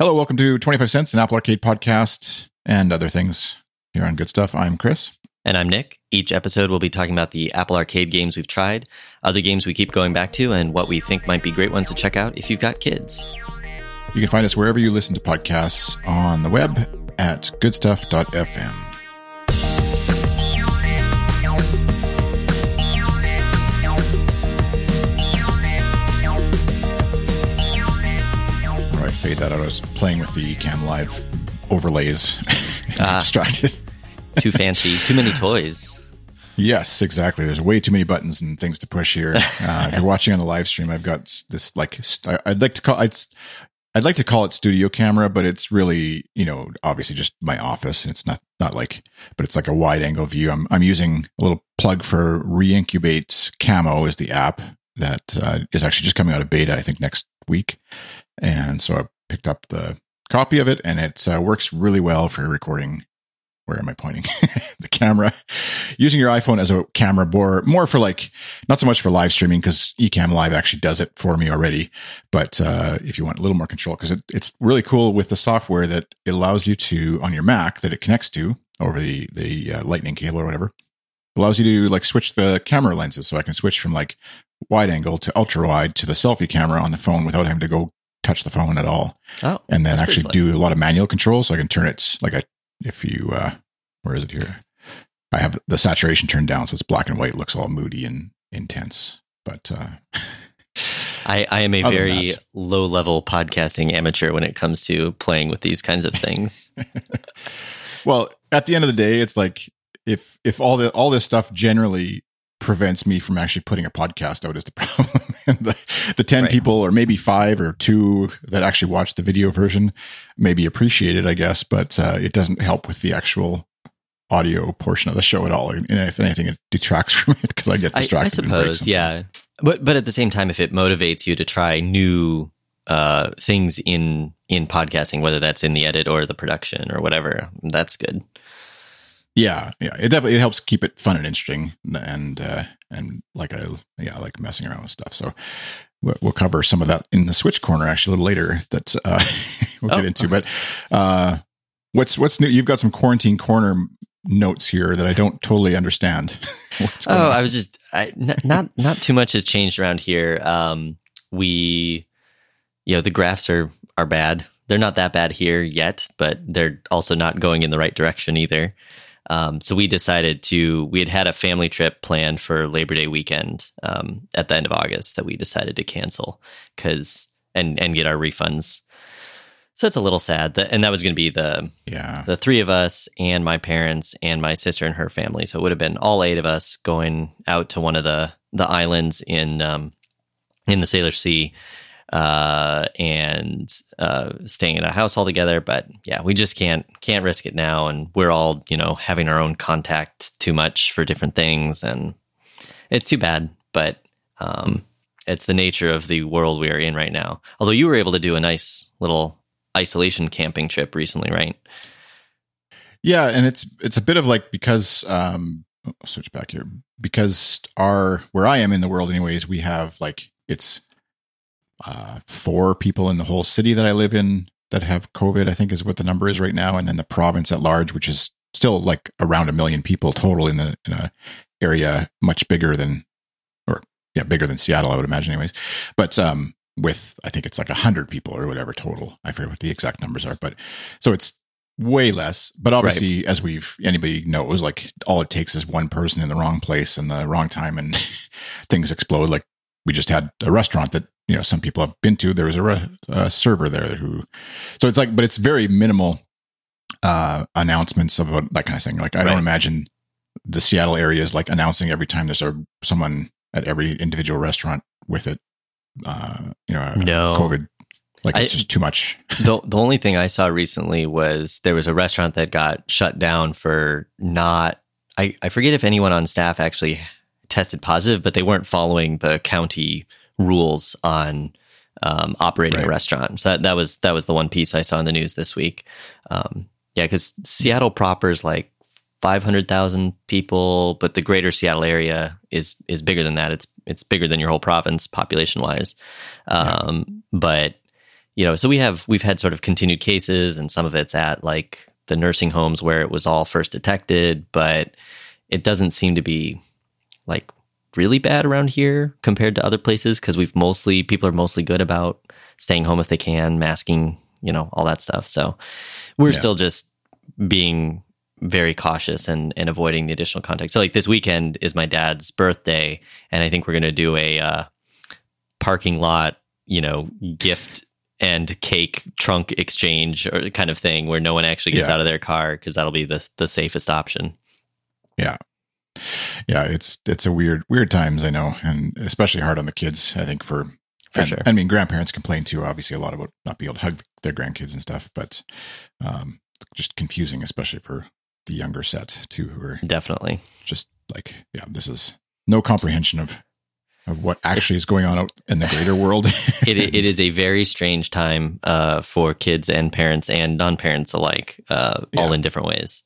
Hello, welcome to 25 Cents, an Apple Arcade podcast and other things here on Good Stuff. I'm Chris. And I'm Nick. Each episode we'll be talking about the Apple Arcade games we've tried, other games we keep going back to, and what we think might be great ones to check out if you've got kids. You can find us wherever you listen to podcasts on the web at goodstuff.fm. fade that out. I was playing with the Ecamm Live overlays. ah, distracted. too fancy. Too many toys. Yes, exactly. There's way too many buttons and things to push here. Uh, if you're watching on the live stream, I've got this like I'd like to call it's I'd like to call it studio camera, but it's really you know obviously just my office. It's not not like, but it's like a wide angle view. I'm I'm using a little plug for Reincubate Camo is the app that uh, is actually just coming out of beta. I think next week, and so I picked up the copy of it, and it uh, works really well for recording where am I pointing? the camera. Using your iPhone as a camera bore, more for like, not so much for live streaming because Ecamm Live actually does it for me already. But uh, if you want a little more control, because it, it's really cool with the software that it allows you to, on your Mac that it connects to over the, the uh, lightning cable or whatever, allows you to like switch the camera lenses. So I can switch from like wide angle to ultra wide to the selfie camera on the phone without having to go touch the phone at all. Oh, and then actually do a lot of manual control. So I can turn it like I if you uh where is it here? I have the saturation turned down so it's black and white, it looks all moody and intense. But uh I, I am a very low level podcasting amateur when it comes to playing with these kinds of things. well, at the end of the day, it's like if if all the all this stuff generally prevents me from actually putting a podcast out is the problem. the, the 10 right. people or maybe five or two that actually watch the video version maybe appreciate it, I guess, but uh, it doesn't help with the actual audio portion of the show at all. And if anything, it detracts from it because I get distracted. I, I suppose, yeah. But but at the same time, if it motivates you to try new uh, things in in podcasting, whether that's in the edit or the production or whatever, that's good. Yeah, yeah, it definitely it helps keep it fun and interesting, and uh, and like I yeah, I like messing around with stuff. So we'll cover some of that in the Switch corner actually a little later. That uh, we'll oh, get into. Okay. But uh, what's what's new? You've got some quarantine corner notes here that I don't totally understand. oh, on? I was just I, n- not not too much has changed around here. Um, we, you know, the graphs are are bad. They're not that bad here yet, but they're also not going in the right direction either. Um, so we decided to, we had had a family trip planned for Labor Day weekend um, at the end of August that we decided to cancel because, and, and get our refunds. So it's a little sad that, and that was going to be the, yeah, the three of us and my parents and my sister and her family. So it would have been all eight of us going out to one of the, the islands in, um, in the Salish Sea uh, and uh, staying in a house all together. But yeah, we just can't can't risk it now, and we're all you know having our own contact too much for different things, and it's too bad. But um, it's the nature of the world we are in right now. Although you were able to do a nice little isolation camping trip recently, right? Yeah, and it's it's a bit of like because um, I'll oh, switch back here because our where I am in the world, anyways, we have like it's uh, four people in the whole city that I live in that have COVID, I think is what the number is right now. And then the province at large, which is still like around a million people total in the in a area much bigger than or yeah, bigger than Seattle, I would imagine anyways. But um with I think it's like a hundred people or whatever total. I forget what the exact numbers are, but so it's way less. But obviously, right. as we've anybody knows, like all it takes is one person in the wrong place and the wrong time, and things explode. Like we just had a restaurant that you know some people have been to. There was a, re- a server there who, so it's like, but it's very minimal uh, announcements of that kind of thing. Like I right. don't imagine the Seattle area is like announcing every time there's a someone at every individual restaurant with it. Uh, you know, no COVID. Like it's I, just too much. the the only thing I saw recently was there was a restaurant that got shut down for not. I I forget if anyone on staff actually tested positive, but they weren't following the county rules on um, operating right. a restaurant. So that, that was that was the one piece I saw in the news this week. Um, yeah, because Seattle proper is like five hundred thousand people, but the greater Seattle area is is bigger than that. It's it's bigger than your whole province population wise. Um, yeah. But you know, so we have we've had sort of continued cases, and some of it's at like the nursing homes where it was all first detected, but it doesn't seem to be like really bad around here compared to other places because we've mostly people are mostly good about staying home if they can, masking, you know, all that stuff. So we're yeah. still just being very cautious and, and avoiding the additional contact. So like this weekend is my dad's birthday, and I think we're gonna do a uh, parking lot, you know, gift and cake trunk exchange or kind of thing where no one actually gets yeah. out of their car because that'll be the the safest option. Yeah. Yeah, it's it's a weird weird times I know, and especially hard on the kids. I think for for and, sure. I mean, grandparents complain too, obviously, a lot about not being able to hug their grandkids and stuff, but um, just confusing, especially for the younger set too, who are definitely just like, yeah, this is no comprehension of of what actually it's, is going on out in the greater world. it, it is a very strange time uh, for kids and parents and non-parents alike, uh, yeah. all in different ways.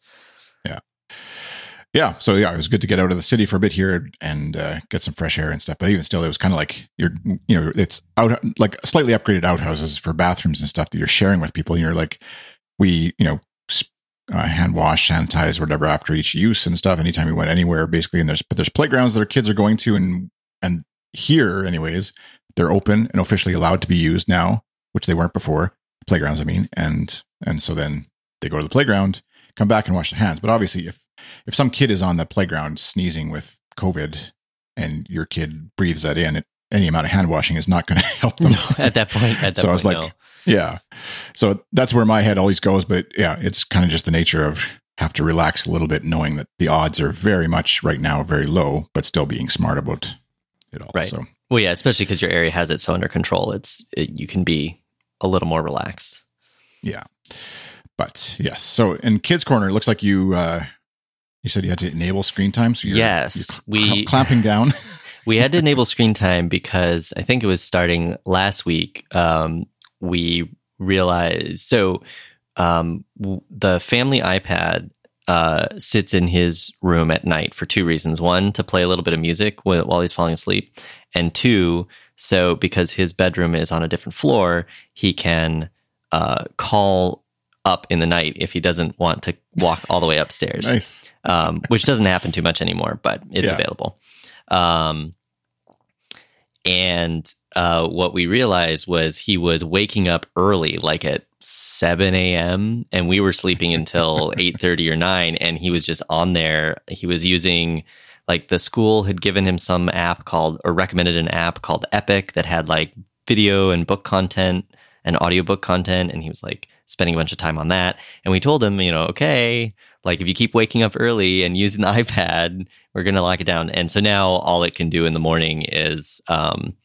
Yeah. So yeah, it was good to get out of the city for a bit here and uh, get some fresh air and stuff. But even still, it was kind of like you're, you know, it's out like slightly upgraded outhouses for bathrooms and stuff that you're sharing with people. And you're like, we, you know, uh, hand wash, sanitize, whatever after each use and stuff. Anytime we went anywhere, basically, and there's but there's playgrounds that our kids are going to, and and here, anyways, they're open and officially allowed to be used now, which they weren't before. Playgrounds, I mean, and and so then they go to the playground, come back and wash their hands. But obviously, if if some kid is on the playground sneezing with COVID, and your kid breathes that in, it, any amount of hand washing is not going to help them. No, at that point, at that so point, I was like, no. yeah. So that's where my head always goes. But yeah, it's kind of just the nature of have to relax a little bit, knowing that the odds are very much right now very low, but still being smart about it all. Right. So. Well, yeah, especially because your area has it so under control. It's it, you can be a little more relaxed. Yeah. But yes, so in Kids Corner, it looks like you uh, you said you had to enable screen time. So you're, yes, you're cl- we clamping down. we had to enable screen time because I think it was starting last week. Um, we realized so um, the family iPad uh, sits in his room at night for two reasons. One, to play a little bit of music while he's falling asleep, and two, so because his bedroom is on a different floor, he can uh, call up in the night if he doesn't want to walk all the way upstairs. nice. Um, which doesn't happen too much anymore, but it's yeah. available. Um, and uh, what we realized was he was waking up early, like at 7 a.m. and we were sleeping until 8:30 or 9 and he was just on there he was using like the school had given him some app called or recommended an app called Epic that had like video and book content and audiobook content and he was like spending a bunch of time on that and we told him you know okay like if you keep waking up early and using the iPad we're going to lock it down and so now all it can do in the morning is um,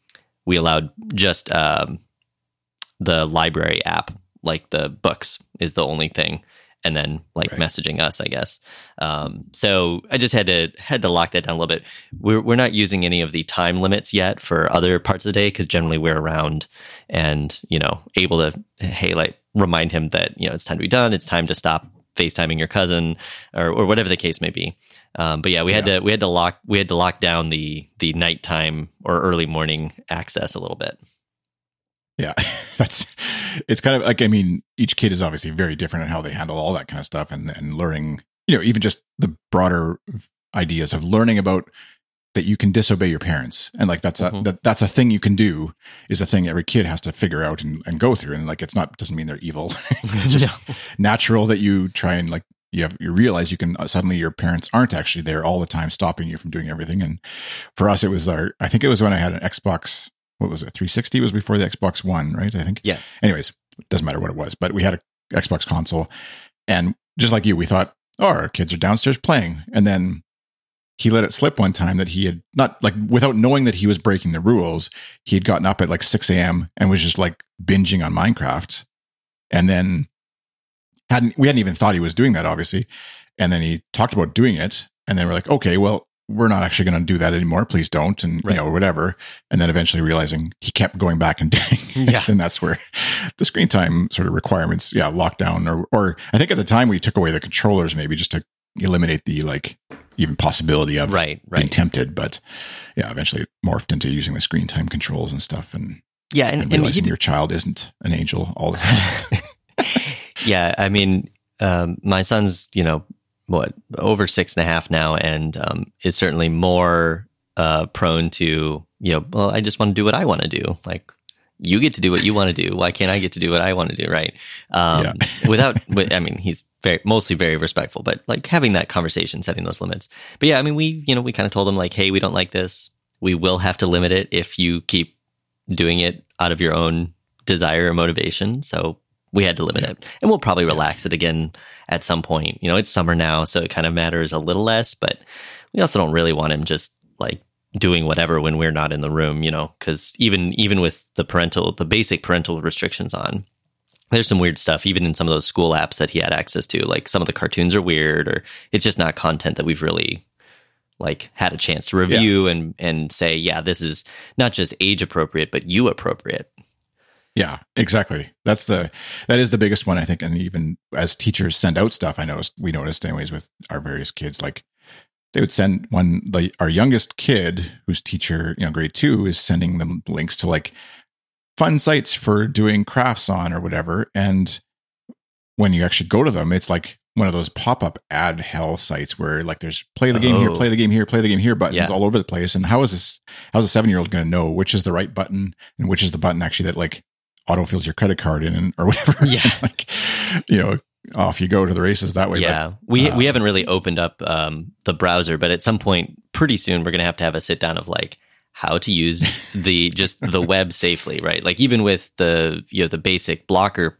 we allowed just um, the library app like the books is the only thing and then like right. messaging us, I guess. Um, so I just had to had to lock that down a little bit. We're we're not using any of the time limits yet for other parts of the day because generally we're around and you know able to hey like remind him that you know it's time to be done. It's time to stop FaceTiming your cousin or or whatever the case may be. Um, but yeah, we had yeah. to we had to lock we had to lock down the the nighttime or early morning access a little bit. Yeah, that's it's kind of like I mean, each kid is obviously very different in how they handle all that kind of stuff, and and learning, you know, even just the broader ideas of learning about that you can disobey your parents, and like that's mm-hmm. a that, that's a thing you can do is a thing every kid has to figure out and, and go through, and like it's not doesn't mean they're evil. it's just natural that you try and like you have you realize you can uh, suddenly your parents aren't actually there all the time stopping you from doing everything. And for us it was our i think it was when i had an xbox what was it 360 was before the xbox one right i think? Yes. Anyways doesn't matter what it was but we had a xbox console. And just like you we thought oh our kids are downstairs playing. And then he let it slip one time that he had not like without knowing that he was breaking the rules he had gotten up at like 6 a.m and was just like binging on minecraft and then hadn't we hadn't even thought he was doing that obviously and then he talked about doing it and then we're like okay well we're not actually going to do that anymore. Please don't. And, right. you know, whatever. And then eventually realizing he kept going back and doing it. Yeah. And that's where the screen time sort of requirements, yeah, lockdown or, or I think at the time we took away the controllers maybe just to eliminate the like even possibility of right, right. being tempted. But yeah, eventually it morphed into using the screen time controls and stuff. And Yeah, and, and and realizing he, your child isn't an angel all the time. yeah, I mean, um, my son's you know what over six and a half now, and um, is certainly more uh, prone to you know. Well, I just want to do what I want to do. Like you get to do what you want to do. Why can't I get to do what I want to do? Right? Um, Yeah. without, I mean, he's very mostly very respectful, but like having that conversation, setting those limits. But yeah, I mean, we you know we kind of told them like, hey, we don't like this. We will have to limit it if you keep doing it out of your own desire or motivation. So we had to limit Yeah. it, and we'll probably relax it again at some point. You know, it's summer now, so it kind of matters a little less. But we also don't really want him just like doing whatever when we're not in the room. You know, because even even with the parental, the basic parental restrictions on, there's some weird stuff even in some of those school apps that he had access to. Like some of the cartoons are weird, or it's just not content that we've really like had a chance to review and and say, yeah, this is not just age appropriate, but you appropriate. Yeah, exactly. That's the that is the biggest one I think. And even as teachers send out stuff, I noticed we noticed anyways with our various kids, like they would send one the our youngest kid whose teacher, you know, grade two, is sending them links to like fun sites for doing crafts on or whatever. And when you actually go to them, it's like one of those pop-up ad hell sites where like there's play the game here, Oh. play the game here, play the game here buttons Yeah. all over the place. And how is this how's a seven year old gonna know which is the right button and which is the button actually that like autofills your credit card in or whatever. Yeah. like, you know, off you go to the races that way. yeah, we uh, we haven't really opened up um, the browser, but at some point, pretty soon, we're gonna have to have a sit down of like how to use the just the web safely, right? Like even with the you know the basic blocker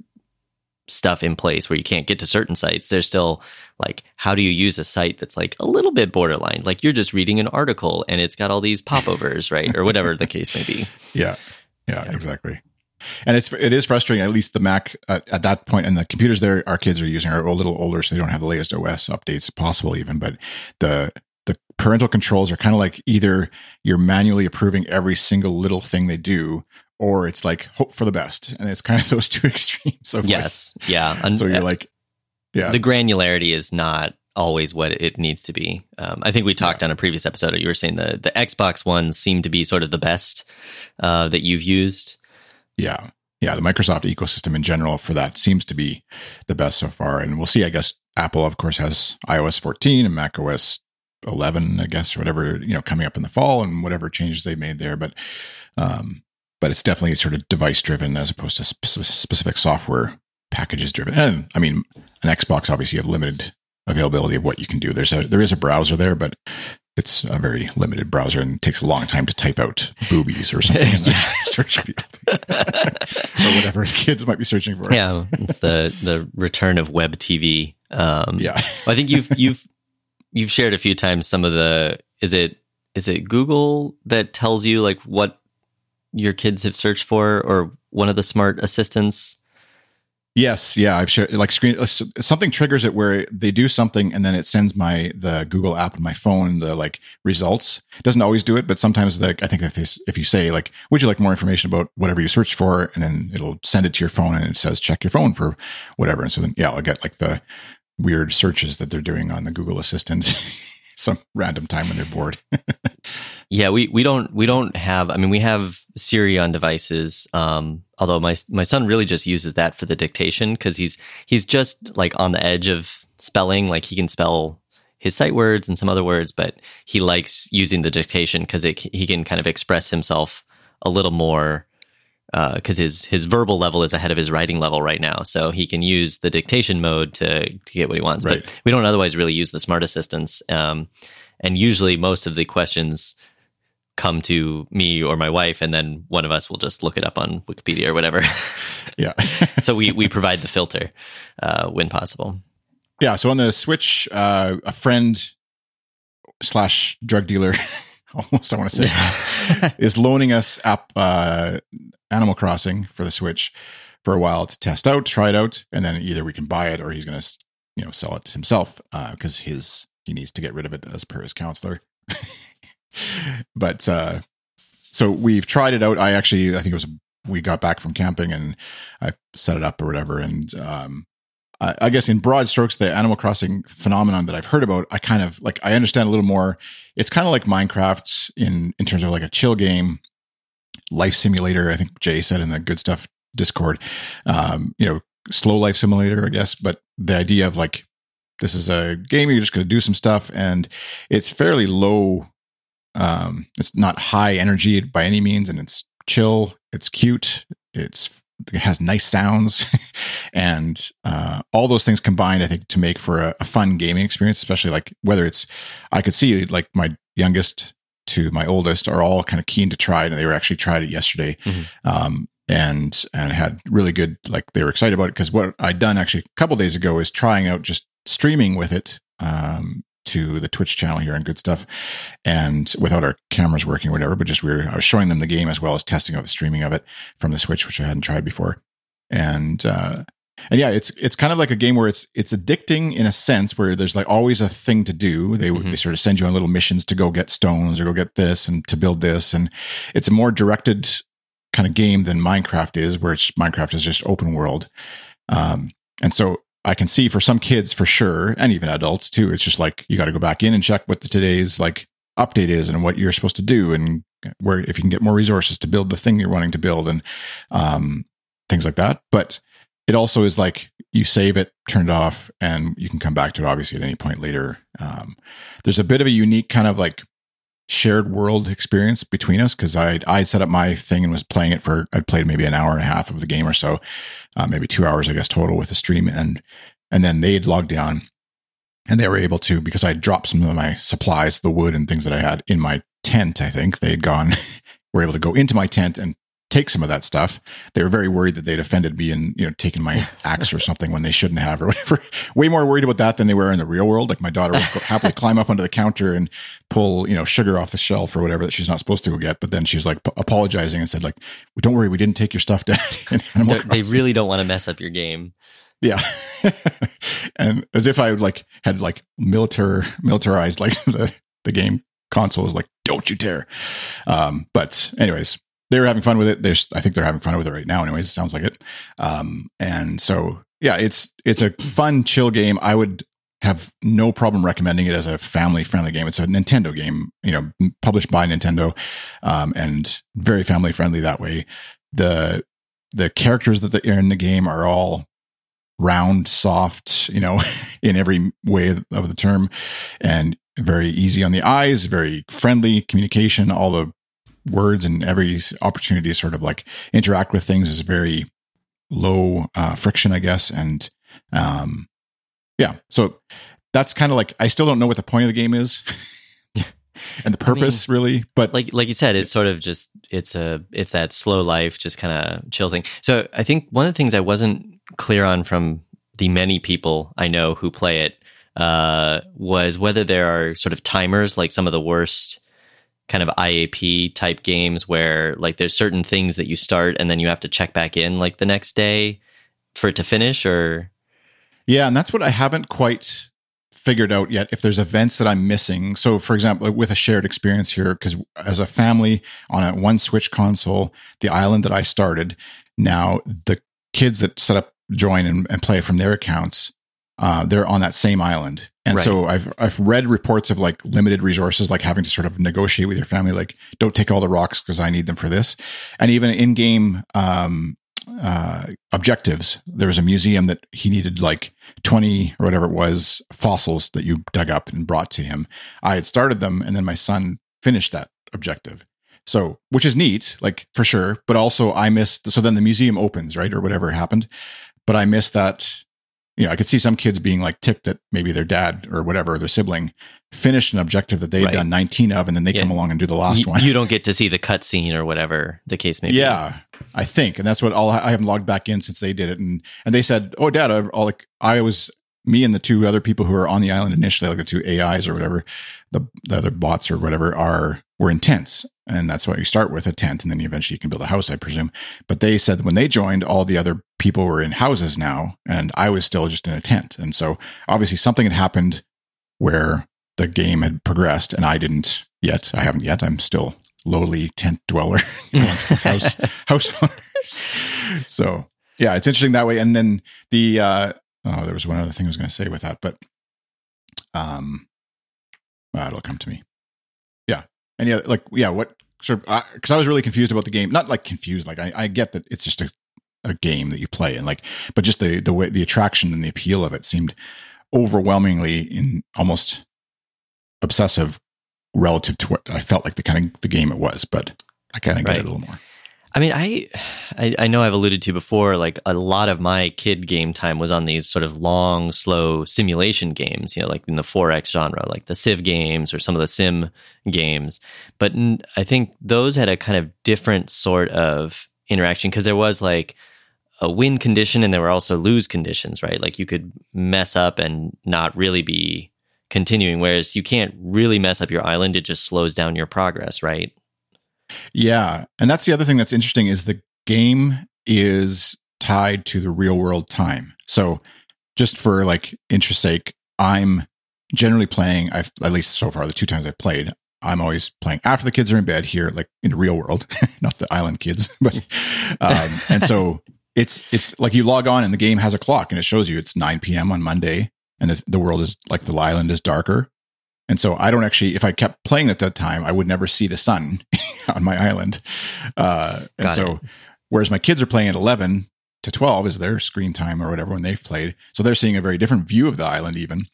stuff in place where you can't get to certain sites, there's still like how do you use a site that's like a little bit borderline, like you're just reading an article and it's got all these popovers, right, or whatever the case may be. Yeah, yeah, Yeah. exactly. And it's it is frustrating. At least the Mac uh, at that point, and the computers there our kids are using are a little older, so they don't have the latest OS updates possible even. But the the parental controls are kind of like either you're manually approving every single little thing they do, or it's like hope for the best, and it's kind of those two extremes. Of like- Yes, yeah. And, so you're like, yeah, the granularity is not always what it needs to be. Um, I think we talked on a previous episode. You were saying the the Xbox ones seem to be sort of the best uh, that you've used. Yeah. Yeah. The Microsoft ecosystem in general for that seems to be the best so far. And we'll see. I guess Apple, of course, has iOS 14 and Mac OS 11, I guess, or whatever, you know, coming up in the fall and whatever changes they made there. But, um, but it's definitely sort of device driven as opposed to spe- specific software packages driven. And I mean, an Xbox, obviously, you have limited availability of what you can do. There's a, there is a browser there, but it's a very limited browser and takes a long time to type out boobies or something in the search field or whatever the kids might be searching for. Yeah, it's the the return of web TV. Um, Yeah. I think you've you've you've shared a few times some of the is it is it Google that tells you like what your kids have searched for or one of the smart assistants. Yes. Yeah. I've shared like screen uh, something triggers it where they do something and then it sends my the Google app on my phone the like results. It doesn't always do it, but sometimes like I think if they, if you say like, would you like more information about whatever you searched for, and then it'll send it to your phone and it says check your phone for whatever, and so then yeah, I'll get like the weird searches that they're doing on the Google Assistant some random time when they're bored. Yeah, we, we don't we don't have. I mean, we have Siri on devices. Um, although my my son really just uses that for the dictation because he's he's just like on the edge of spelling. Like he can spell his sight words and some other words, but he likes using the dictation because he can kind of express himself a little more. Because his his verbal level is ahead of his writing level right now, so he can use the dictation mode to to get what he wants. Right. But we don't otherwise really use the smart assistants. Um, and usually, most of the questions come to me or my wife, and then one of us will just look it up on Wikipedia or whatever. yeah. so we we provide the filter uh, when possible. Yeah. So on the Switch, uh, a friend slash drug dealer, almost I want to say, is loaning us app uh, Animal Crossing for the Switch for a while to test out, try it out, and then either we can buy it or he's going to, you know, sell it himself because his he needs to get rid of it as per his counselor. but uh, so we've tried it out. I actually, I think it was we got back from camping and I set it up or whatever, and um, I, I guess in broad strokes, the Animal Crossing phenomenon that I've heard about, I kind of like I understand a little more. It's kind of like Minecraft in in terms of like a chill game, life simulator. I think Jay said in the good stuff Discord, um, you know, slow life simulator, I guess. But the idea of like this is a game you're just going to do some stuff, and it's fairly low. Um, it's not high energy by any means, and it's chill. It's cute. It's it has nice sounds, and uh, all those things combined, I think, to make for a, a fun gaming experience. Especially like whether it's, I could see like my youngest to my oldest are all kind of keen to try it, and they were actually tried it yesterday. Mm-hmm. Um, and and had really good like they were excited about it because what I'd done actually a couple days ago is trying out just streaming with it um, to the Twitch channel here and good stuff, and without our cameras working or whatever, but just we were I was showing them the game as well as testing out the streaming of it from the Switch, which I hadn't tried before, and uh, and yeah, it's it's kind of like a game where it's it's addicting in a sense where there's like always a thing to do. They mm-hmm. they sort of send you on little missions to go get stones or go get this and to build this, and it's a more directed kind of game than Minecraft is, where it's Minecraft is just open world. Um, and so I can see for some kids for sure, and even adults too, it's just like you got to go back in and check what the today's like update is and what you're supposed to do and where if you can get more resources to build the thing you're wanting to build and um, things like that. But it also is like you save it, turn it off, and you can come back to it obviously at any point later. Um, there's a bit of a unique kind of like shared world experience between us because I I set up my thing and was playing it for I'd played maybe an hour and a half of the game or so, uh, maybe two hours I guess total with the stream and and then they'd logged on and they were able to because I dropped some of my supplies, the wood and things that I had in my tent. I think they'd gone were able to go into my tent and take some of that stuff. They were very worried that they'd offended me and you know taken my axe or something when they shouldn't have or whatever. Way more worried about that than they were in the real world. Like my daughter would happily climb up onto the counter and pull you know sugar off the shelf or whatever that she's not supposed to go get. But then she's like p- apologizing and said like, "Don't worry, we didn't take your stuff, Dad." they really don't want to mess up your game. Yeah. and as if I like had like militar militarized like the the game console is like, don't you dare. Um, but anyways, they were having fun with it. I think they're having fun with it right now. Anyways, it sounds like it. Um, and so yeah, it's it's a fun, chill game. I would have no problem recommending it as a family friendly game. It's a Nintendo game, you know, published by Nintendo, um, and very family friendly that way. The the characters that are in the game are all round, soft, you know, in every way of the term, and very easy on the eyes, very friendly communication. All the words and every opportunity to sort of like interact with things is very low uh, friction, I guess. And um, yeah, so that's kind of like I still don't know what the point of the game is. and the purpose I mean, really but like like you said it's sort of just it's a it's that slow life just kind of chill thing so i think one of the things i wasn't clear on from the many people i know who play it uh, was whether there are sort of timers like some of the worst kind of IAP type games where like there's certain things that you start and then you have to check back in like the next day for it to finish or Yeah, and that's what I haven't quite figured out yet if there's events that I'm missing. So for example, with a shared experience here cuz as a family on a one Switch console, the island that I started, now the kids that set up join and, and play from their accounts uh, they're on that same island. And right. so I've I've read reports of like limited resources, like having to sort of negotiate with your family, like don't take all the rocks because I need them for this, and even in game um, uh, objectives. There was a museum that he needed like twenty or whatever it was fossils that you dug up and brought to him. I had started them, and then my son finished that objective. So, which is neat, like for sure, but also I missed. So then the museum opens, right, or whatever happened, but I missed that you know, I could see some kids being like ticked that maybe their dad or whatever, their sibling finished an objective that they had right. done 19 of, and then they yeah. come along and do the last you, one. You don't get to see the cutscene or whatever the case may be. Yeah, I think. And that's what all I haven't logged back in since they did it. And, and they said, Oh, dad, I, all like, I was, me and the two other people who are on the island initially, like the two AIs or whatever, the, the other bots or whatever are, were in tents. And that's why you start with a tent and then you eventually you can build a house, I presume. But they said when they joined, all the other people were in houses now and I was still just in a tent. And so obviously something had happened where the game had progressed and I didn't yet. I haven't yet. I'm still lowly tent dweller amongst this house house owners. So yeah, it's interesting that way. And then the uh oh, there was one other thing I was going to say with that, but um, well, it'll come to me. And yeah, like yeah, what sort of because I was really confused about the game. Not like confused, like I, I get that it's just a, a game that you play and like, but just the the way the attraction and the appeal of it seemed overwhelmingly in almost obsessive relative to what I felt like the kind of the game it was. But I kind of get it a little more. I mean, I, I I know I've alluded to before. Like a lot of my kid game time was on these sort of long, slow simulation games. You know, like in the 4X genre, like the Civ games or some of the Sim games. But I think those had a kind of different sort of interaction because there was like a win condition and there were also lose conditions, right? Like you could mess up and not really be continuing, whereas you can't really mess up your island. It just slows down your progress, right? Yeah, and that's the other thing that's interesting is the game is tied to the real world time. So, just for like interest sake, I'm generally playing. I've at least so far the two times I've played, I'm always playing after the kids are in bed here, like in the real world, not the island kids. But um, and so it's it's like you log on and the game has a clock and it shows you it's 9 p.m. on Monday and the, the world is like the island is darker. And so I don't actually, if I kept playing at that time, I would never see the sun on my island. Uh, and Got so, it. whereas my kids are playing at 11 to 12 is their screen time or whatever when they've played. So they're seeing a very different view of the island, even.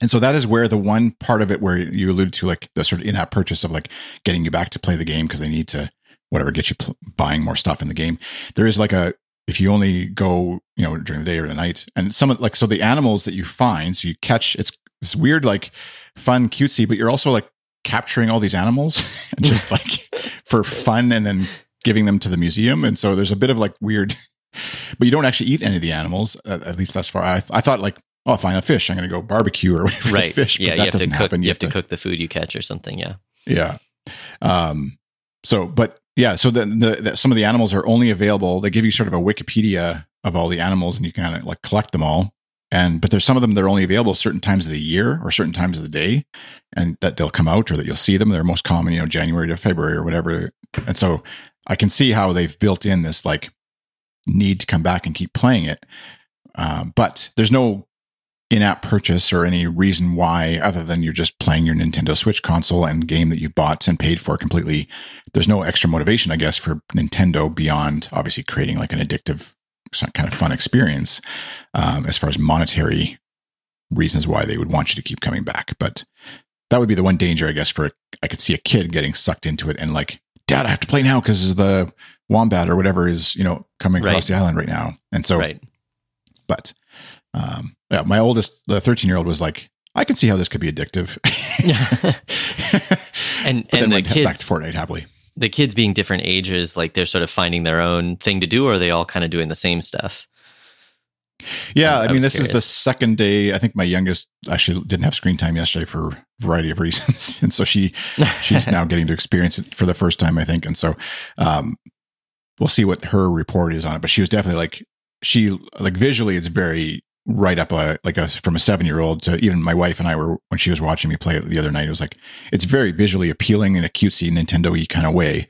And so that is where the one part of it where you alluded to, like the sort of in app purchase of like getting you back to play the game because they need to, whatever, get you pl- buying more stuff in the game. There is like a, if you only go, you know, during the day or the night, and some of like, so the animals that you find, so you catch, it's this weird, like fun, cutesy, but you're also like capturing all these animals and just like for fun and then giving them to the museum. And so there's a bit of like weird, but you don't actually eat any of the animals, at, at least thus far. I, I thought like, oh, find a fish. I'm going to go barbecue or whatever Right. fish, but yeah, that you to doesn't cook. happen. You have to cook the food you catch or something. Yeah. yeah. Um, so, but yeah, so the, the, the some of the animals are only available. They give you sort of a Wikipedia of all the animals, and you can kind of like collect them all. And but there's some of them that are only available certain times of the year or certain times of the day, and that they'll come out or that you'll see them. They're most common, you know, January to February or whatever. And so I can see how they've built in this like need to come back and keep playing it. Um, but there's no in-app purchase or any reason why other than you're just playing your Nintendo Switch console and game that you bought and paid for completely. There's no extra motivation, I guess, for Nintendo beyond obviously creating like an addictive kind of fun experience um, as far as monetary reasons why they would want you to keep coming back. But that would be the one danger, I guess, for I could see a kid getting sucked into it and like, Dad, I have to play now because the wombat or whatever is you know coming across Right. the island right now, and so right. but um, yeah, my oldest, the 13 year old, was like, I can see how this could be addictive. And- but and then the went back to kids- Fortnite happily. The kids being different ages, like they're sort of finding their own thing to do, or are they all kind of doing the same stuff? Yeah, I I mean, this is the second day. I think my youngest actually didn't have screen time yesterday for a variety of reasons, and so she she's now getting to experience it for the first time, I think. And so, um, we'll see what her report is on it. But she was definitely like she like visually, it's very right up a like a from a seven year old to even my wife and I were when she was watching me play it the other night. It was like it's very visually appealing in a cutesy Nintendo y kind of way.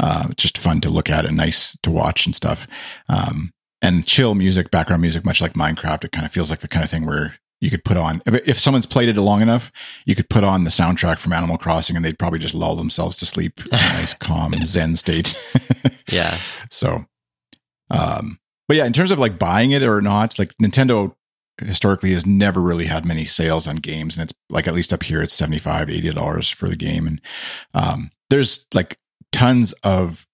Uh, just fun to look at and nice to watch and stuff. Um, and chill music, background music, much like Minecraft. It kind of feels like the kind of thing where you could put on if, if someone's played it long enough, you could put on the soundtrack from Animal Crossing and they'd probably just lull themselves to sleep in a nice, calm, zen state. Yeah. so, um, but yeah, in terms of like buying it or not, like Nintendo historically has never really had many sales on games, and it's like at least up here, it's 75 80 dollars for the game, and um, there's like tons of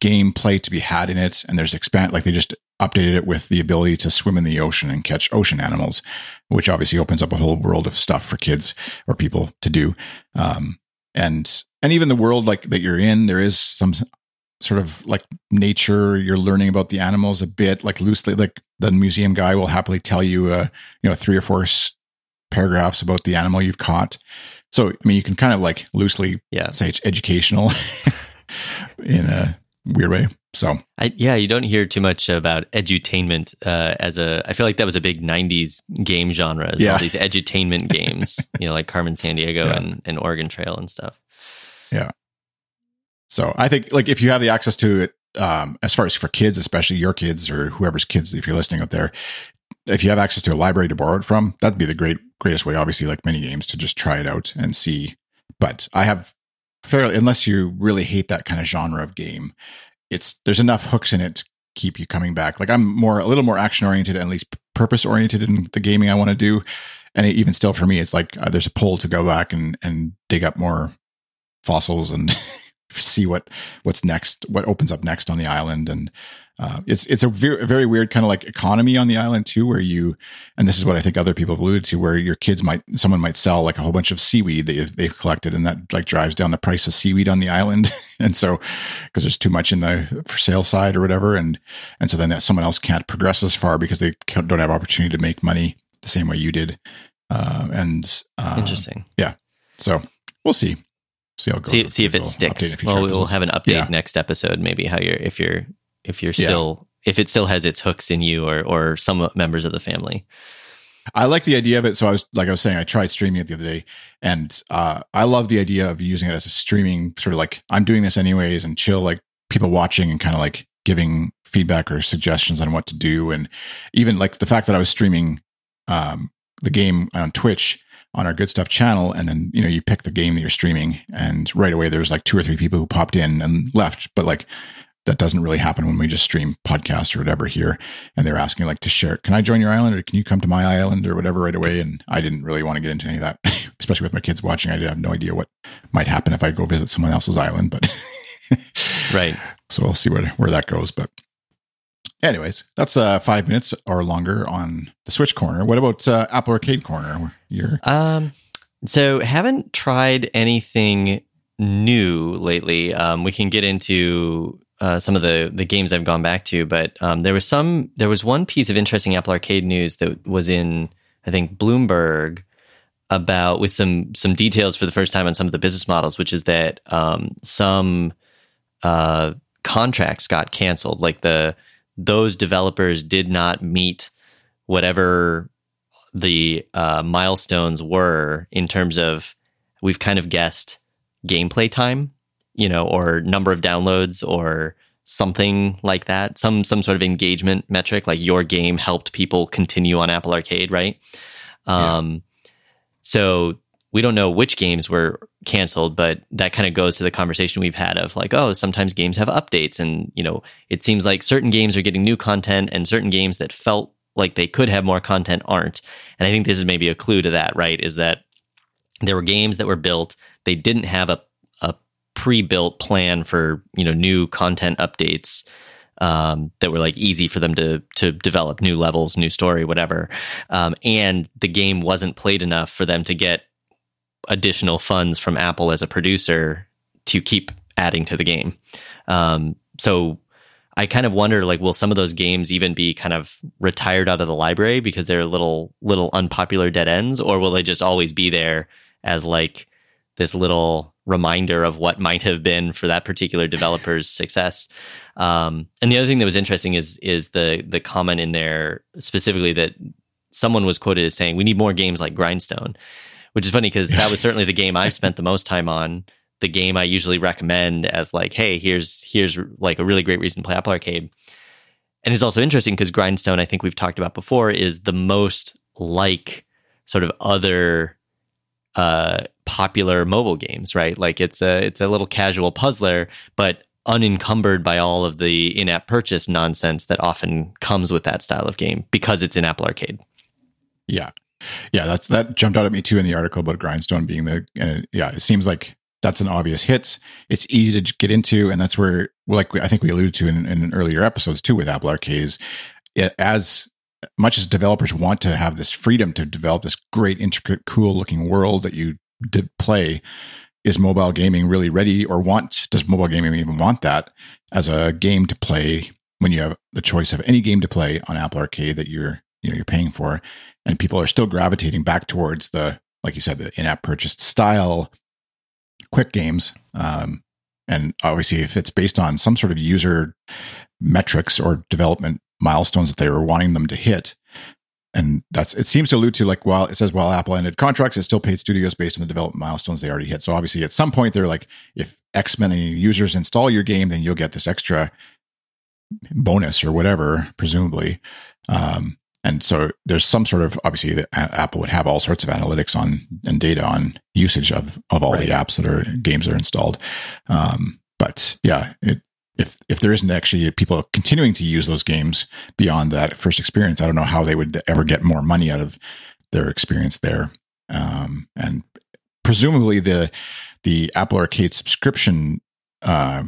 gameplay to be had in it, and there's expand like they just updated it with the ability to swim in the ocean and catch ocean animals, which obviously opens up a whole world of stuff for kids or people to do. Um, and and even the world like that you're in, there is some sort of like nature. You're learning about the animals a bit, like loosely. Like the museum guy will happily tell you, uh, you know, three or four s- paragraphs about the animal you've caught. So I mean, you can kind of like loosely Yeah. say it's educational in a weird way. So I, yeah, you don't hear too much about edutainment uh, as a. I feel like that was a big '90s game genre. Yeah. All these edutainment games, you know, like Carmen Sandiego Yeah. and, and Oregon Trail and stuff. So I think like if you have the access to it, um, as far as for kids, especially your kids or whoever's kids, if you're listening out there, if you have access to a library to borrow it from, that'd be the great greatest way. Obviously, like many games, to just try it out and see. But I have fairly unless you really hate that kind of genre of game. It's there's enough hooks in it to keep you coming back. Like I'm more a little more action oriented, and at least purpose oriented in the gaming I want to do. And even still, for me, it's like uh, there's a pull to go back and and dig up more fossils and see what what's next, what opens up next on the island, and uh, it's it's a very, very weird kind of like economy on the island too, where you and this is what I think other people have alluded to, where your kids might someone might sell like a whole bunch of seaweed that they've collected, and that like drives down the price of seaweed on the island, and so because there's too much in the for sale side or whatever, and and so then that someone else can't progress as far because they don't have opportunity to make money the same way you did, uh, and uh, interesting, yeah. So we'll see see how it goes. See, see if it sticks. Well, we'll have an update yeah. next episode, maybe how you're if you're if you're still yeah. if it still has its hooks in you or or some members of the family. I like the idea of it. So I was like I was saying, I tried streaming it the other day, and uh, I love the idea of using it as a streaming sort of like I'm doing this anyways, and chill like people watching and kind of like giving feedback or suggestions on what to do, and even like the fact that I was streaming um, the game on Twitch on our Good Stuff channel, and then you know you pick the game that you're streaming, and right away there's like two or three people who popped in and left, but like that doesn't really happen when we just stream podcasts or whatever here. And they're asking like to share, can I join your island or can you come to my island or whatever right away? And I didn't really want to get into any of that, especially with my kids watching. I did have no idea what might happen if I go visit someone else's island, but right. So we'll see where where that goes. But anyways, that's uh, five minutes or longer on the Switch corner. What about uh, Apple Arcade corner? You're um, so haven't tried anything new lately. Um, we can get into uh, some of the the games I've gone back to, but um, there was some there was one piece of interesting Apple Arcade news that was in I think Bloomberg about with some some details for the first time on some of the business models, which is that um, some uh, contracts got canceled, like the those developers did not meet whatever the uh, milestones were in terms of we've kind of guessed gameplay time you know, or number of downloads or something like that, some some sort of engagement metric, like your game helped people continue on Apple Arcade, right? Um, yeah. So we don't know which games were canceled, but that kind of goes to the conversation we've had of like, oh, sometimes games have updates, and you know, it seems like certain games are getting new content, and certain games that felt like they could have more content aren't. And I think this is maybe a clue to that, right? Is that there were games that were built, they didn't have a a pre-built plan for you know new content updates um, that were like easy for them to to develop new levels, new story, whatever. Um, and the game wasn't played enough for them to get additional funds from Apple as a producer to keep adding to the game. Um, so I kind of wonder, like, will some of those games even be kind of retired out of the library because they're little little unpopular dead ends, or will they just always be there as like this little reminder of what might have been for that particular developer's success. Um, and the other thing that was interesting is is the the comment in there specifically that someone was quoted as saying, "We need more games like Grindstone," which is funny because that was certainly the game I've spent the most time on. The game I usually recommend as like, "Hey, here's here's like a really great reason to play Apple Arcade." And it's also interesting because Grindstone, I think we've talked about before, is the most like sort of other uh, popular mobile games, right? Like it's a it's a little casual puzzler, but unencumbered by all of the in-app purchase nonsense that often comes with that style of game because it's in Apple Arcade. Yeah, yeah, that's that jumped out at me too in the article about Grindstone being the. Yeah, it seems like that's an obvious hit. It's easy to get into, and that's where, like I think we alluded to in, in earlier episodes too with Apple Arcade, is it, as much as developers want to have this freedom to develop this great, intricate, cool looking world that you did play, is mobile gaming really ready or want, does mobile gaming even want that as a game to play when you have the choice of any game to play on Apple Arcade that you're, you know, you're paying for? And people are still gravitating back towards the, like you said, the in app purchased style quick games. Um, and obviously, if it's based on some sort of user metrics or development milestones that they were wanting them to hit. And that's it seems to allude to like while it says while Apple ended contracts, it still paid studios based on the development milestones they already hit. So obviously at some point they're like, if X many users install your game, then you'll get this extra bonus or whatever, presumably. Um, and so there's some sort of obviously the, Apple would have all sorts of analytics on and data on usage of of all right. the apps that are games are installed. Um, but yeah, it, if if there isn't actually people continuing to use those games beyond that first experience, I don't know how they would ever get more money out of their experience there. Um, and presumably the the Apple Arcade subscription uh,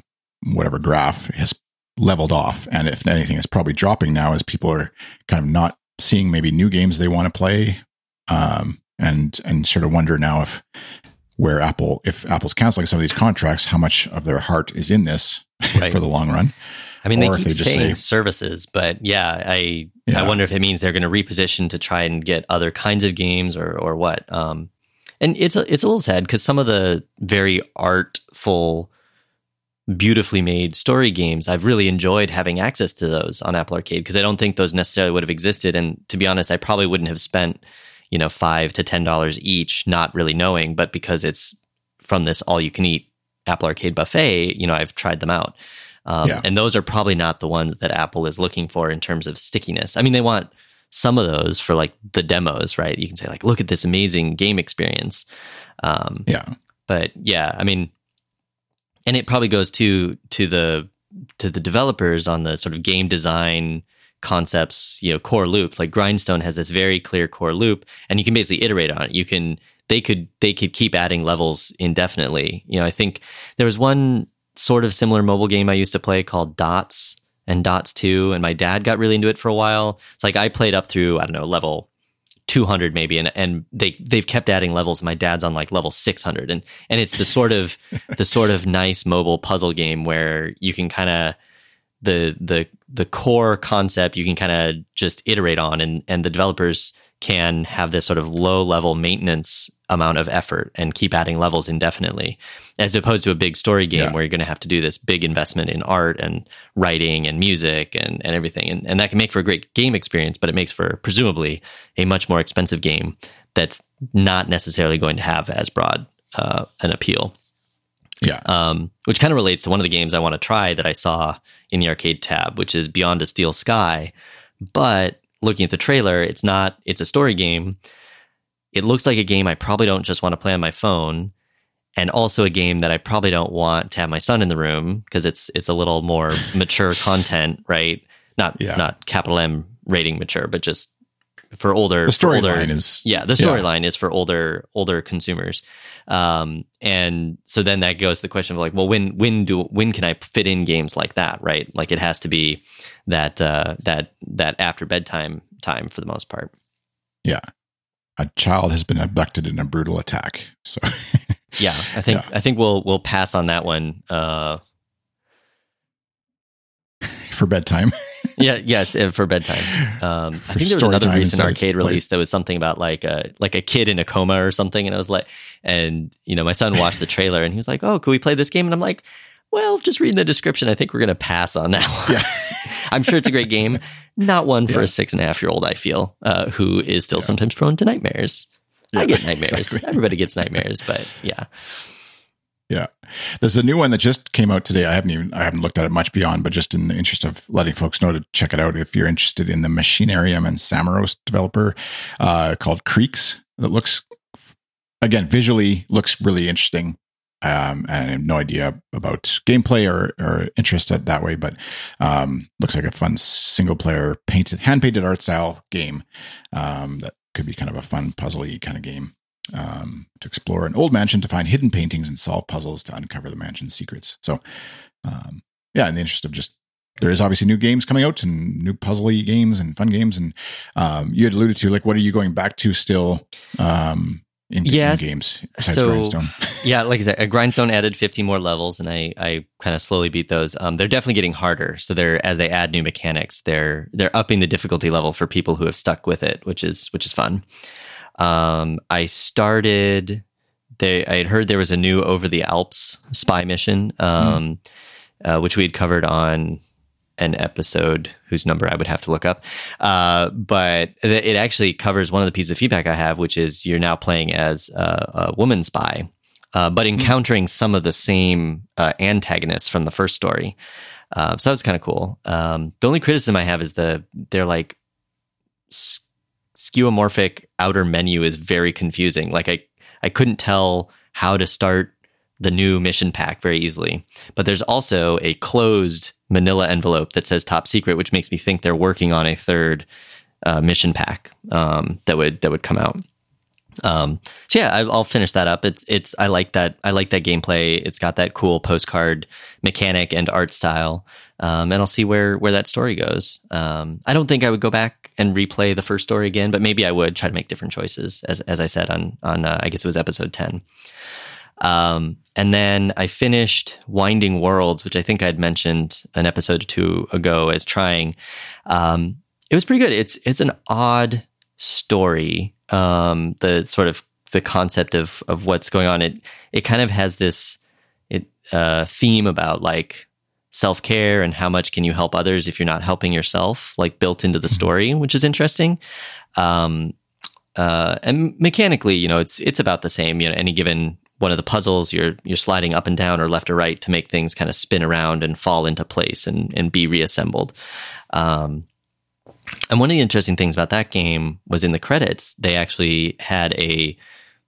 whatever graph has leveled off, and if anything, it's probably dropping now as people are kind of not seeing maybe new games they want to play, um, and and sort of wonder now if where Apple if Apple's canceling some of these contracts, how much of their heart is in this right. for the long run. I mean, or they keep they saying say, services, but yeah, I yeah. I wonder if it means they're going to reposition to try and get other kinds of games or or what. Um, and it's a it's a little sad because some of the very artful, beautifully made story games, I've really enjoyed having access to those on Apple Arcade because I don't think those necessarily would have existed. And to be honest, I probably wouldn't have spent you know five to ten dollars each, not really knowing, but because it's from this all you can eat Apple Arcade buffet, you know, I've tried them out. Um, yeah. And those are probably not the ones that Apple is looking for in terms of stickiness. I mean, they want some of those for like the demos, right? You can say like, look at this amazing game experience. Um, yeah. But yeah, I mean, and it probably goes to to the to the developers on the sort of game design concepts, you know, core loop. Like Grindstone has this very clear core loop, and you can basically iterate on it. You can they could they could keep adding levels indefinitely. You know, I think there was one sort of similar mobile game I used to play called Dots and Dots 2 and my dad got really into it for a while. It's like I played up through I don't know level 200 maybe and and they they've kept adding levels. My dad's on like level 600 and and it's the sort of the sort of nice mobile puzzle game where you can kind of the the the core concept you can kind of just iterate on and and the developers can have this sort of low level maintenance amount of effort and keep adding levels indefinitely, as opposed to a big story game yeah. where you're going to have to do this big investment in art and writing and music and, and everything. And, and that can make for a great game experience, but it makes for presumably a much more expensive game that's not necessarily going to have as broad uh, an appeal. Yeah. Um, which kind of relates to one of the games I want to try that I saw in the arcade tab, which is Beyond a Steel Sky. But looking at the trailer, it's not, it's a story game. It looks like a game I probably don't just want to play on my phone. And also a game that I probably don't want to have my son in the room because it's it's a little more mature content, right? Not yeah. not capital M rating mature, but just for older. The storyline is yeah. The storyline yeah. is for older older consumers, um, and so then that goes to the question of like, well, when when do when can I fit in games like that, right? Like it has to be that uh, that that after bedtime time for the most part. Yeah, a child has been abducted in a brutal attack. So yeah, I think yeah. I think we'll we'll pass on that one uh, for bedtime. yeah, yes, uh, for bedtime. Um, I think there was another recent arcade release that was something about like a like a kid in a coma or something, and I was like, and you know, my son watched the trailer and he was like, "Oh, can we play this game?" And I'm like, well, just reading the description, I think we're going to pass on that one. Yeah. I'm sure it's a great game. Not one for yeah. a six and a half year old, I feel, uh, who is still yeah. sometimes prone to nightmares. I get nightmares. Exactly. Everybody gets nightmares, but yeah. Yeah. There's a new one that just came out today. I haven't even I haven't looked at it much beyond, but just in the interest of letting folks know to check it out if you're interested in the Machinarium and Samorost developer uh, called Creaks That looks again visually looks really interesting. Um, and I have no idea about gameplay or, or interest at that way, but um, looks like a fun single player painted, hand painted art style game um, that could be kind of a fun puzzly kind of game um, to explore an old mansion to find hidden paintings and solve puzzles to uncover the mansion's secrets. So, um, yeah, in the interest of just there is obviously new games coming out and new puzzly games and fun games, and um, you had alluded to like what are you going back to still? Um, in, in games besides so, Grindstone? yeah, like I said, a Grindstone added 15 more levels, and I I kind of slowly beat those. Um, they're definitely getting harder. So they're as they add new mechanics, they're they're upping the difficulty level for people who have stuck with it, which is which is fun. Um, I started. They, I had heard there was a new Over the Alps spy mission, um, mm. uh, which we had covered on an episode whose number I would have to look up. Uh, but it actually covers one of the pieces of feedback I have, which is you're now playing as a, a woman spy, uh, but hmm. encountering mm. some of the same uh, antagonists from the first story. Uh, so that was kind of cool. Um, the only criticism I have is the they're like skeuomorphic outer menu is very confusing. Like I I couldn't tell how to start the new mission pack very easily. But there's also a closed manila envelope that says top secret, which makes me think they're working on a third uh, mission pack um, that would that would come out. Um, so yeah, I, will finish that up. It's it's I like that I like that gameplay. It's got that cool postcard mechanic and art style, um, and I'll see where where that story goes. Um, I don't think I would go back and replay the first story again, but maybe I would try to make different choices. As as I said on on uh, I guess it was episode ten. Um, and then I finished Winding Worlds, which I think I'd mentioned an episode or two ago as trying. Um, it was pretty good. It's it's an odd story. Um, the sort of the concept of of what's going on. It it kind of has this it uh, theme about like self care and how much can you help others if you're not helping yourself, like built into the mm-hmm. story, which is interesting. Um, uh, and mechanically, you know, it's it's about the same. You know, any given one of the puzzles, you're you're sliding up and down or left or right to make things kind of spin around and fall into place and and be reassembled. Um, and one of the interesting things about that game was in the credits, they actually had a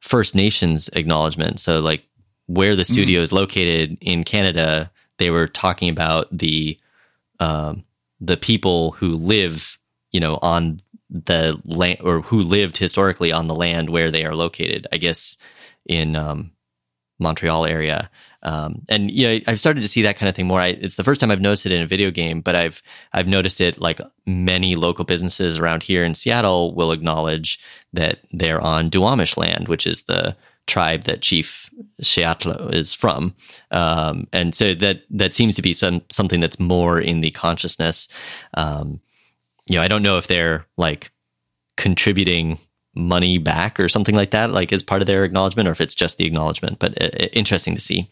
First Nations acknowledgement. So, like where the studio mm. is located in Canada, they were talking about the um, the people who live, you know, on the land or who lived historically on the land where they are located. I guess in um, Montreal area. Um, and yeah, I've started to see that kind of thing more. I, it's the first time I've noticed it in a video game, but I've I've noticed it like many local businesses around here in Seattle will acknowledge that they're on Duwamish land, which is the tribe that Chief Seattle is from, um, and so that that seems to be some something that's more in the consciousness. Um, you know, I don't know if they're like contributing money back or something like that, like as part of their acknowledgement, or if it's just the acknowledgement. But uh, interesting to see.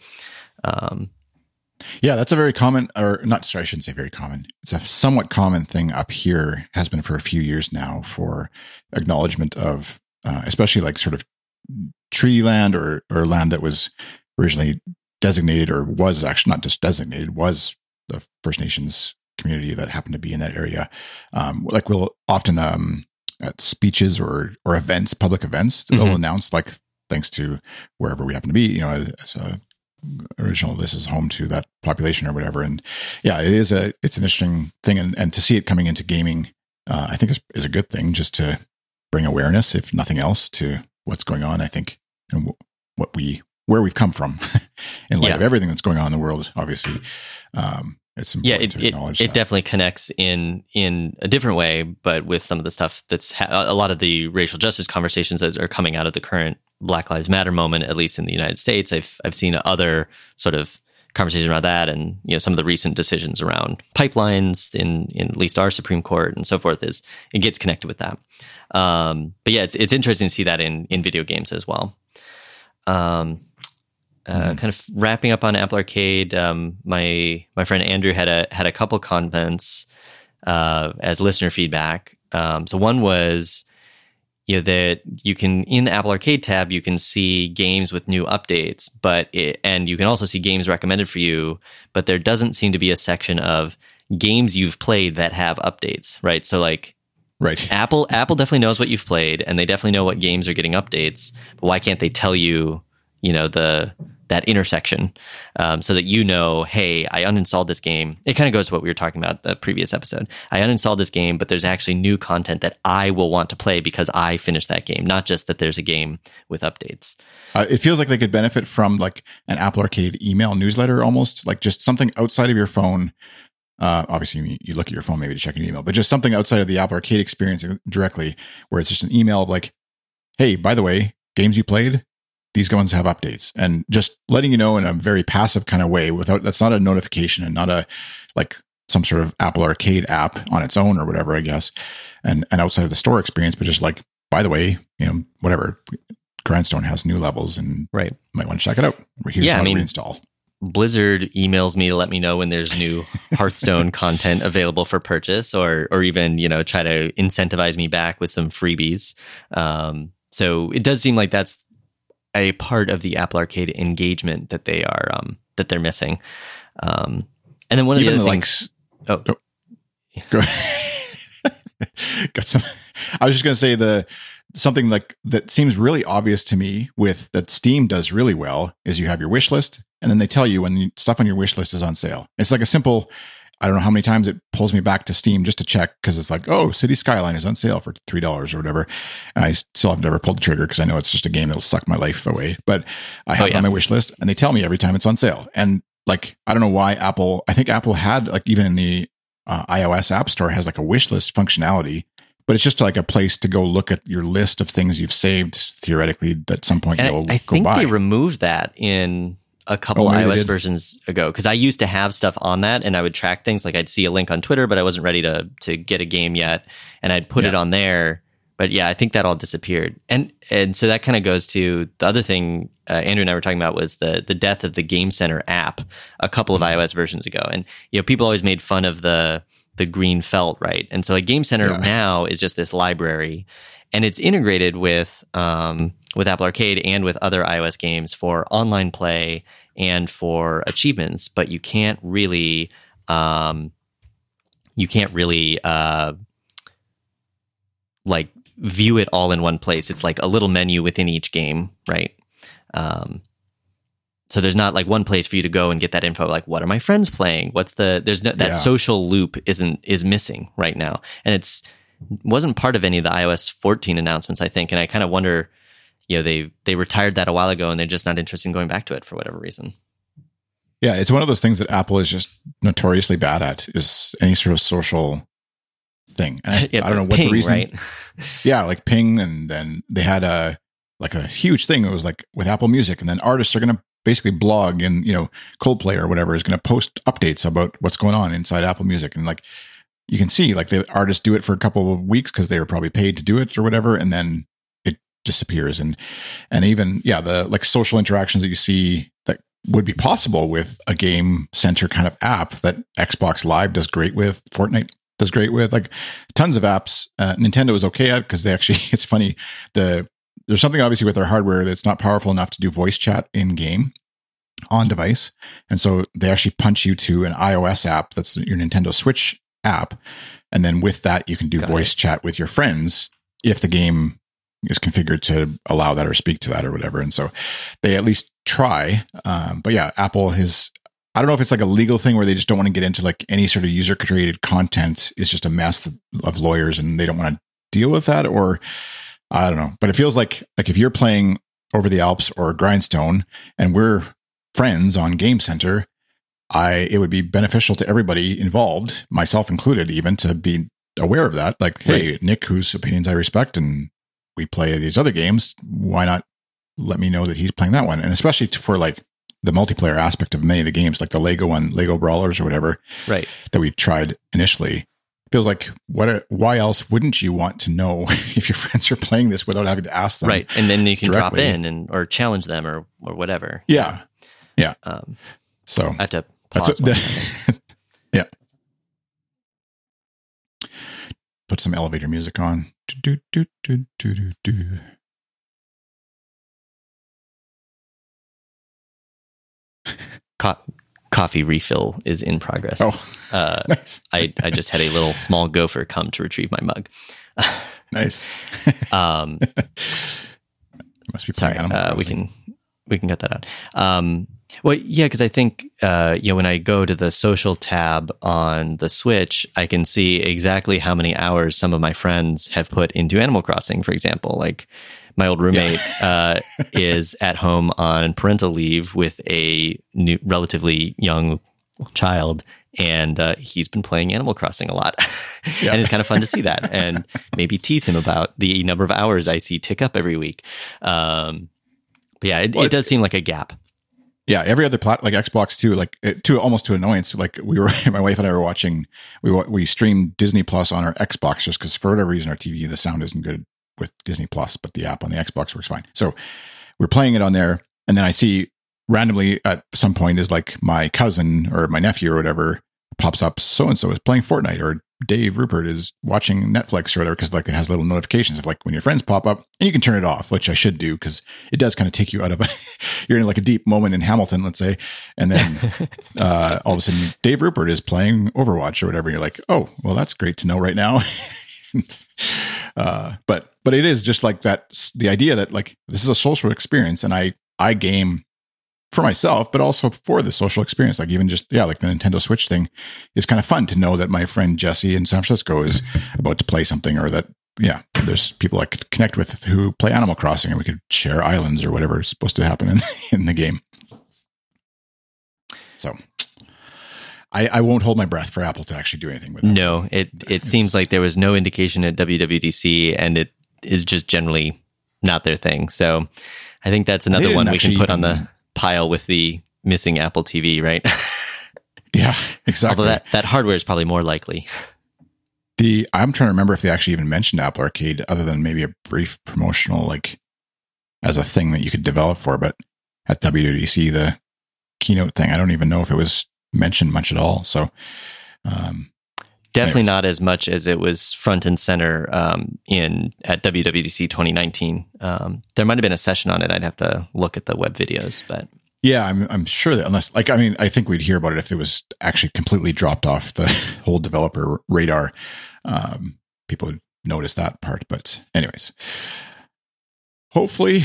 Um, yeah, that's a very common, or not. Sorry, I shouldn't say very common. It's a somewhat common thing up here. Has been for a few years now for acknowledgement of, uh, especially like sort of treaty land or or land that was originally designated or was actually not just designated was the First Nations community that happened to be in that area. Um, like we'll often um, at speeches or or events, public events, mm-hmm. they'll announce like thanks to wherever we happen to be, you know, as a original this is home to that population or whatever. And yeah, it is a it's an interesting thing and, and to see it coming into gaming, uh, I think is, is a good thing just to bring awareness, if nothing else, to what's going on. I think and what we where we've come from in light yeah. of everything that's going on in the world, obviously. Um, it's yeah, it, it, it definitely connects in in a different way, but with some of the stuff that's ha- a lot of the racial justice conversations that are coming out of the current Black Lives Matter moment, at least in the United States. I've I've seen other sort of conversations around that, and you know some of the recent decisions around pipelines in in at least our Supreme Court and so forth. Is it gets connected with that? Um, but yeah, it's it's interesting to see that in in video games as well. Um, uh, mm. kind of wrapping up on Apple Arcade, um, my my friend Andrew had a had a couple comments uh, as listener feedback. Um, so one was, you know, that you can in the Apple Arcade tab you can see games with new updates, but it, and you can also see games recommended for you, but there doesn't seem to be a section of games you've played that have updates, right? So like. Right. Apple Apple definitely knows what you've played and they definitely know what games are getting updates, but why can't they tell you, you know, the that intersection um, so that you know, hey, I uninstalled this game. It kind of goes to what we were talking about the previous episode. I uninstalled this game, but there's actually new content that I will want to play because I finished that game, not just that there's a game with updates. Uh, it feels like they could benefit from like an Apple Arcade email newsletter almost, like just something outside of your phone. Uh, obviously, you, you look at your phone maybe to check an email, but just something outside of the Apple Arcade experience directly, where it's just an email of like, hey, by the way, games you played, these ones have updates and just letting you know in a very passive kind of way without that's not a notification and not a like some sort of Apple Arcade app on its own or whatever, I guess. And and outside of the store experience, but just like, by the way, you know, whatever. Grindstone has new levels and right. might want to check it out. Here's yeah, how I mean, reinstall. Blizzard emails me to let me know when there's new Hearthstone content available for purchase, or or even you know try to incentivize me back with some freebies. Um, so it does seem like that's a part of the Apple Arcade engagement that they are um, that they're missing. Um, and then one of Even the other things. Likes, oh, go. Got some I was just going to say the something like that seems really obvious to me with that Steam does really well is you have your wish list and then they tell you when the stuff on your wish list is on sale. It's like a simple I don't know how many times it pulls me back to Steam just to check because it's like, oh, City Skyline is on sale for three dollars or whatever. And I still have never pulled the trigger because I know it's just a game that'll suck my life away. But I have oh, yeah. it on my wish list, and they tell me every time it's on sale. And like, I don't know why Apple. I think Apple had like even in the uh, iOS App Store has like a wish list functionality, but it's just like a place to go look at your list of things you've saved theoretically at some point. And you'll I, I think they removed that in a couple oh, iOS versions ago because I used to have stuff on that and I would track things like I'd see a link on Twitter, but I wasn't ready to to get a game yet, and I'd put yeah. it on there. But yeah, I think that all disappeared, and and so that kind of goes to the other thing uh, Andrew and I were talking about was the the death of the Game Center app a couple of mm-hmm. iOS versions ago, and you know people always made fun of the the green felt right, and so like Game Center yeah. now is just this library, and it's integrated with um, with Apple Arcade and with other iOS games for online play and for achievements, but you can't really um, you can't really uh, like view it all in one place. It's like a little menu within each game, right? Um, so there's not like one place for you to go and get that info. Like, what are my friends playing? What's the there's no that yeah. social loop isn't is missing right now, and it's wasn't part of any of the iOS 14 announcements, I think. And I kind of wonder, you know, they they retired that a while ago, and they're just not interested in going back to it for whatever reason. Yeah, it's one of those things that Apple is just notoriously bad at is any sort of social thing. I, yeah, I, don't know what ping, the reason. Right? yeah, like ping, and then they had a like a huge thing. It was like with Apple Music, and then artists are going to basically blog, and you know, Coldplay or whatever is going to post updates about what's going on inside Apple Music, and like you can see like the artists do it for a couple of weeks because they were probably paid to do it or whatever and then disappears and and even yeah the like social interactions that you see that would be possible with a game center kind of app that xbox live does great with fortnite does great with like tons of apps uh, nintendo is okay at because they actually it's funny the there's something obviously with their hardware that's not powerful enough to do voice chat in game on device and so they actually punch you to an ios app that's your nintendo switch app. And then with that, you can do Got voice it. chat with your friends if the game is configured to allow that or speak to that or whatever. And so they at least try. Um, but yeah, Apple has, I don't know if it's like a legal thing where they just don't want to get into like any sort of user created content is just a mess of lawyers and they don't want to deal with that or I don't know. But it feels like, like if you're playing over the Alps or Grindstone and we're friends on Game Center, I it would be beneficial to everybody involved, myself included, even to be aware of that. Like, right. hey, Nick, whose opinions I respect, and we play these other games. Why not let me know that he's playing that one? And especially for like the multiplayer aspect of many of the games, like the Lego one, Lego Brawlers or whatever, right? That we tried initially. Feels like what? Why else wouldn't you want to know if your friends are playing this without having to ask them? Right, and then you can directly. drop in and or challenge them or or whatever. Yeah, yeah. Um, so I have to that's what, yeah. Put some elevator music on. Do, do, do, do, do, do. Co- coffee refill is in progress. Oh, uh, nice. I, I just had a little small gopher come to retrieve my mug. nice. um, must be sorry. Uh, we can we can cut that out. Um, well, yeah, because I think uh, you know when I go to the social tab on the Switch, I can see exactly how many hours some of my friends have put into Animal Crossing, for example. Like my old roommate yeah. uh, is at home on parental leave with a new, relatively young child, and uh, he's been playing Animal Crossing a lot, yeah. and it's kind of fun to see that, and maybe tease him about the number of hours I see tick up every week. Um, but yeah, it, well, it does seem like a gap. Yeah, every other plat like Xbox too, like it, to almost to annoyance. Like we were, my wife and I were watching. We we streamed Disney Plus on our Xbox just because for whatever reason our TV the sound isn't good with Disney Plus, but the app on the Xbox works fine. So we're playing it on there, and then I see randomly at some point is like my cousin or my nephew or whatever pops up. So and so is playing Fortnite or Dave Rupert is watching Netflix or whatever because like it has little notifications of like when your friends pop up and you can turn it off, which I should do because it does kind of take you out of a, you're in like a deep moment in Hamilton, let's say, and then uh, all of a sudden Dave Rupert is playing Overwatch or whatever. You're like, oh, well, that's great to know right now. uh, but but it is just like that. The idea that like this is a social experience, and I I game for myself, but also for the social experience. Like even just yeah, like the Nintendo Switch thing is kind of fun to know that my friend Jesse in San Francisco is about to play something, or that yeah, there's people I could connect with who play Animal Crossing, and we could share islands or whatever is supposed to happen in in the game. So. I, I won't hold my breath for Apple to actually do anything with it. No, it it seems like there was no indication at WWDC, and it is just generally not their thing. So, I think that's another one we can put on the pile with the missing Apple TV, right? yeah, exactly. Although that, that hardware is probably more likely. The I'm trying to remember if they actually even mentioned Apple Arcade, other than maybe a brief promotional, like as a thing that you could develop for. But at WWDC, the keynote thing, I don't even know if it was mentioned much at all. So, um, definitely not as much as it was front and center um, in at WWDC 2019. Um, there might have been a session on it. I'd have to look at the web videos, but yeah, I'm I'm sure that unless like I mean I think we'd hear about it if it was actually completely dropped off the whole developer radar. Um, people would notice that part, but anyways, hopefully.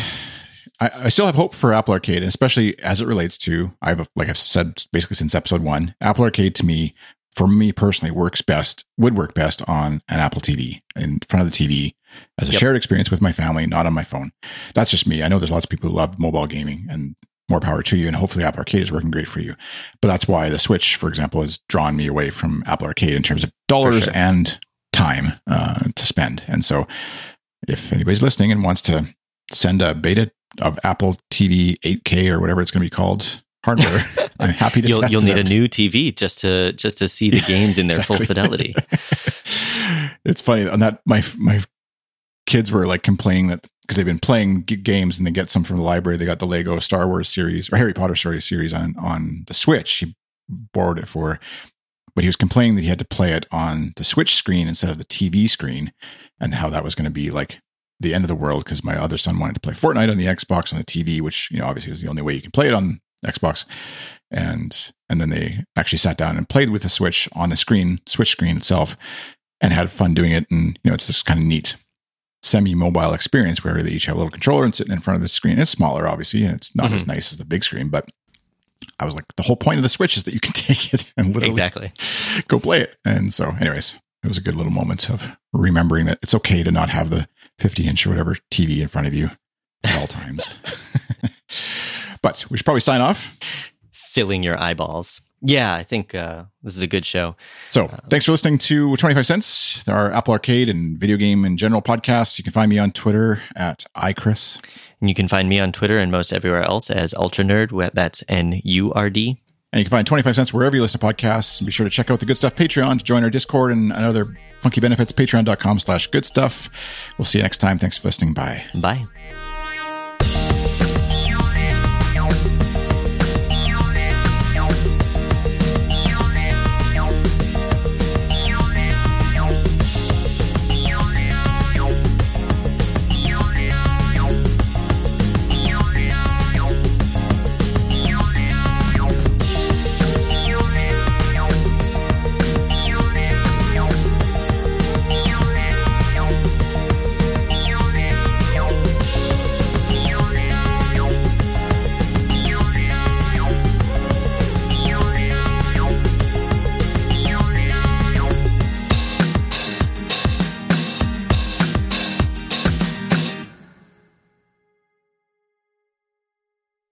I, I still have hope for Apple Arcade, especially as it relates to I've like I've said basically since episode one. Apple Arcade to me, for me personally, works best would work best on an Apple TV in front of the TV as a yep. shared experience with my family, not on my phone. That's just me. I know there's lots of people who love mobile gaming, and more power to you. And hopefully Apple Arcade is working great for you. But that's why the Switch, for example, has drawn me away from Apple Arcade in terms of dollars sure. and time uh, to spend. And so if anybody's listening and wants to send a beta of Apple TV 8K or whatever it's going to be called hardware, I'm happy to. you'll, you'll need out. a new TV just to just to see the games in their exactly. full fidelity. it's funny on that my my kids were like complaining that because they've been playing g- games and they get some from the library. They got the Lego Star Wars series or Harry Potter story series on on the Switch. He borrowed it for, but he was complaining that he had to play it on the Switch screen instead of the TV screen, and how that was going to be like the end of the world because my other son wanted to play Fortnite on the Xbox on the TV, which you know obviously is the only way you can play it on Xbox. And and then they actually sat down and played with the Switch on the screen, Switch screen itself, and had fun doing it. And you know it's just kind of neat semi-mobile experience where they each have a little controller and sitting in front of the screen. It's smaller, obviously, and it's not mm-hmm. as nice as the big screen, but I was like, the whole point of the Switch is that you can take it and literally exactly go play it. And so, anyways, it was a good little moment of remembering that it's okay to not have the 50 inch or whatever TV in front of you at all times. but we should probably sign off. Filling your eyeballs. Yeah, I think uh, this is a good show. So, uh, thanks for listening to 25 Cents, our Apple Arcade and video game and general podcast. You can find me on Twitter at iChris. And you can find me on Twitter and most everywhere else as Ultra Nurd. That's N U R D. And you can find 25 cents wherever you listen to podcasts. And be sure to check out the Good Stuff Patreon to join our Discord and other funky benefits. Patreon.com slash good stuff. We'll see you next time. Thanks for listening. Bye. Bye.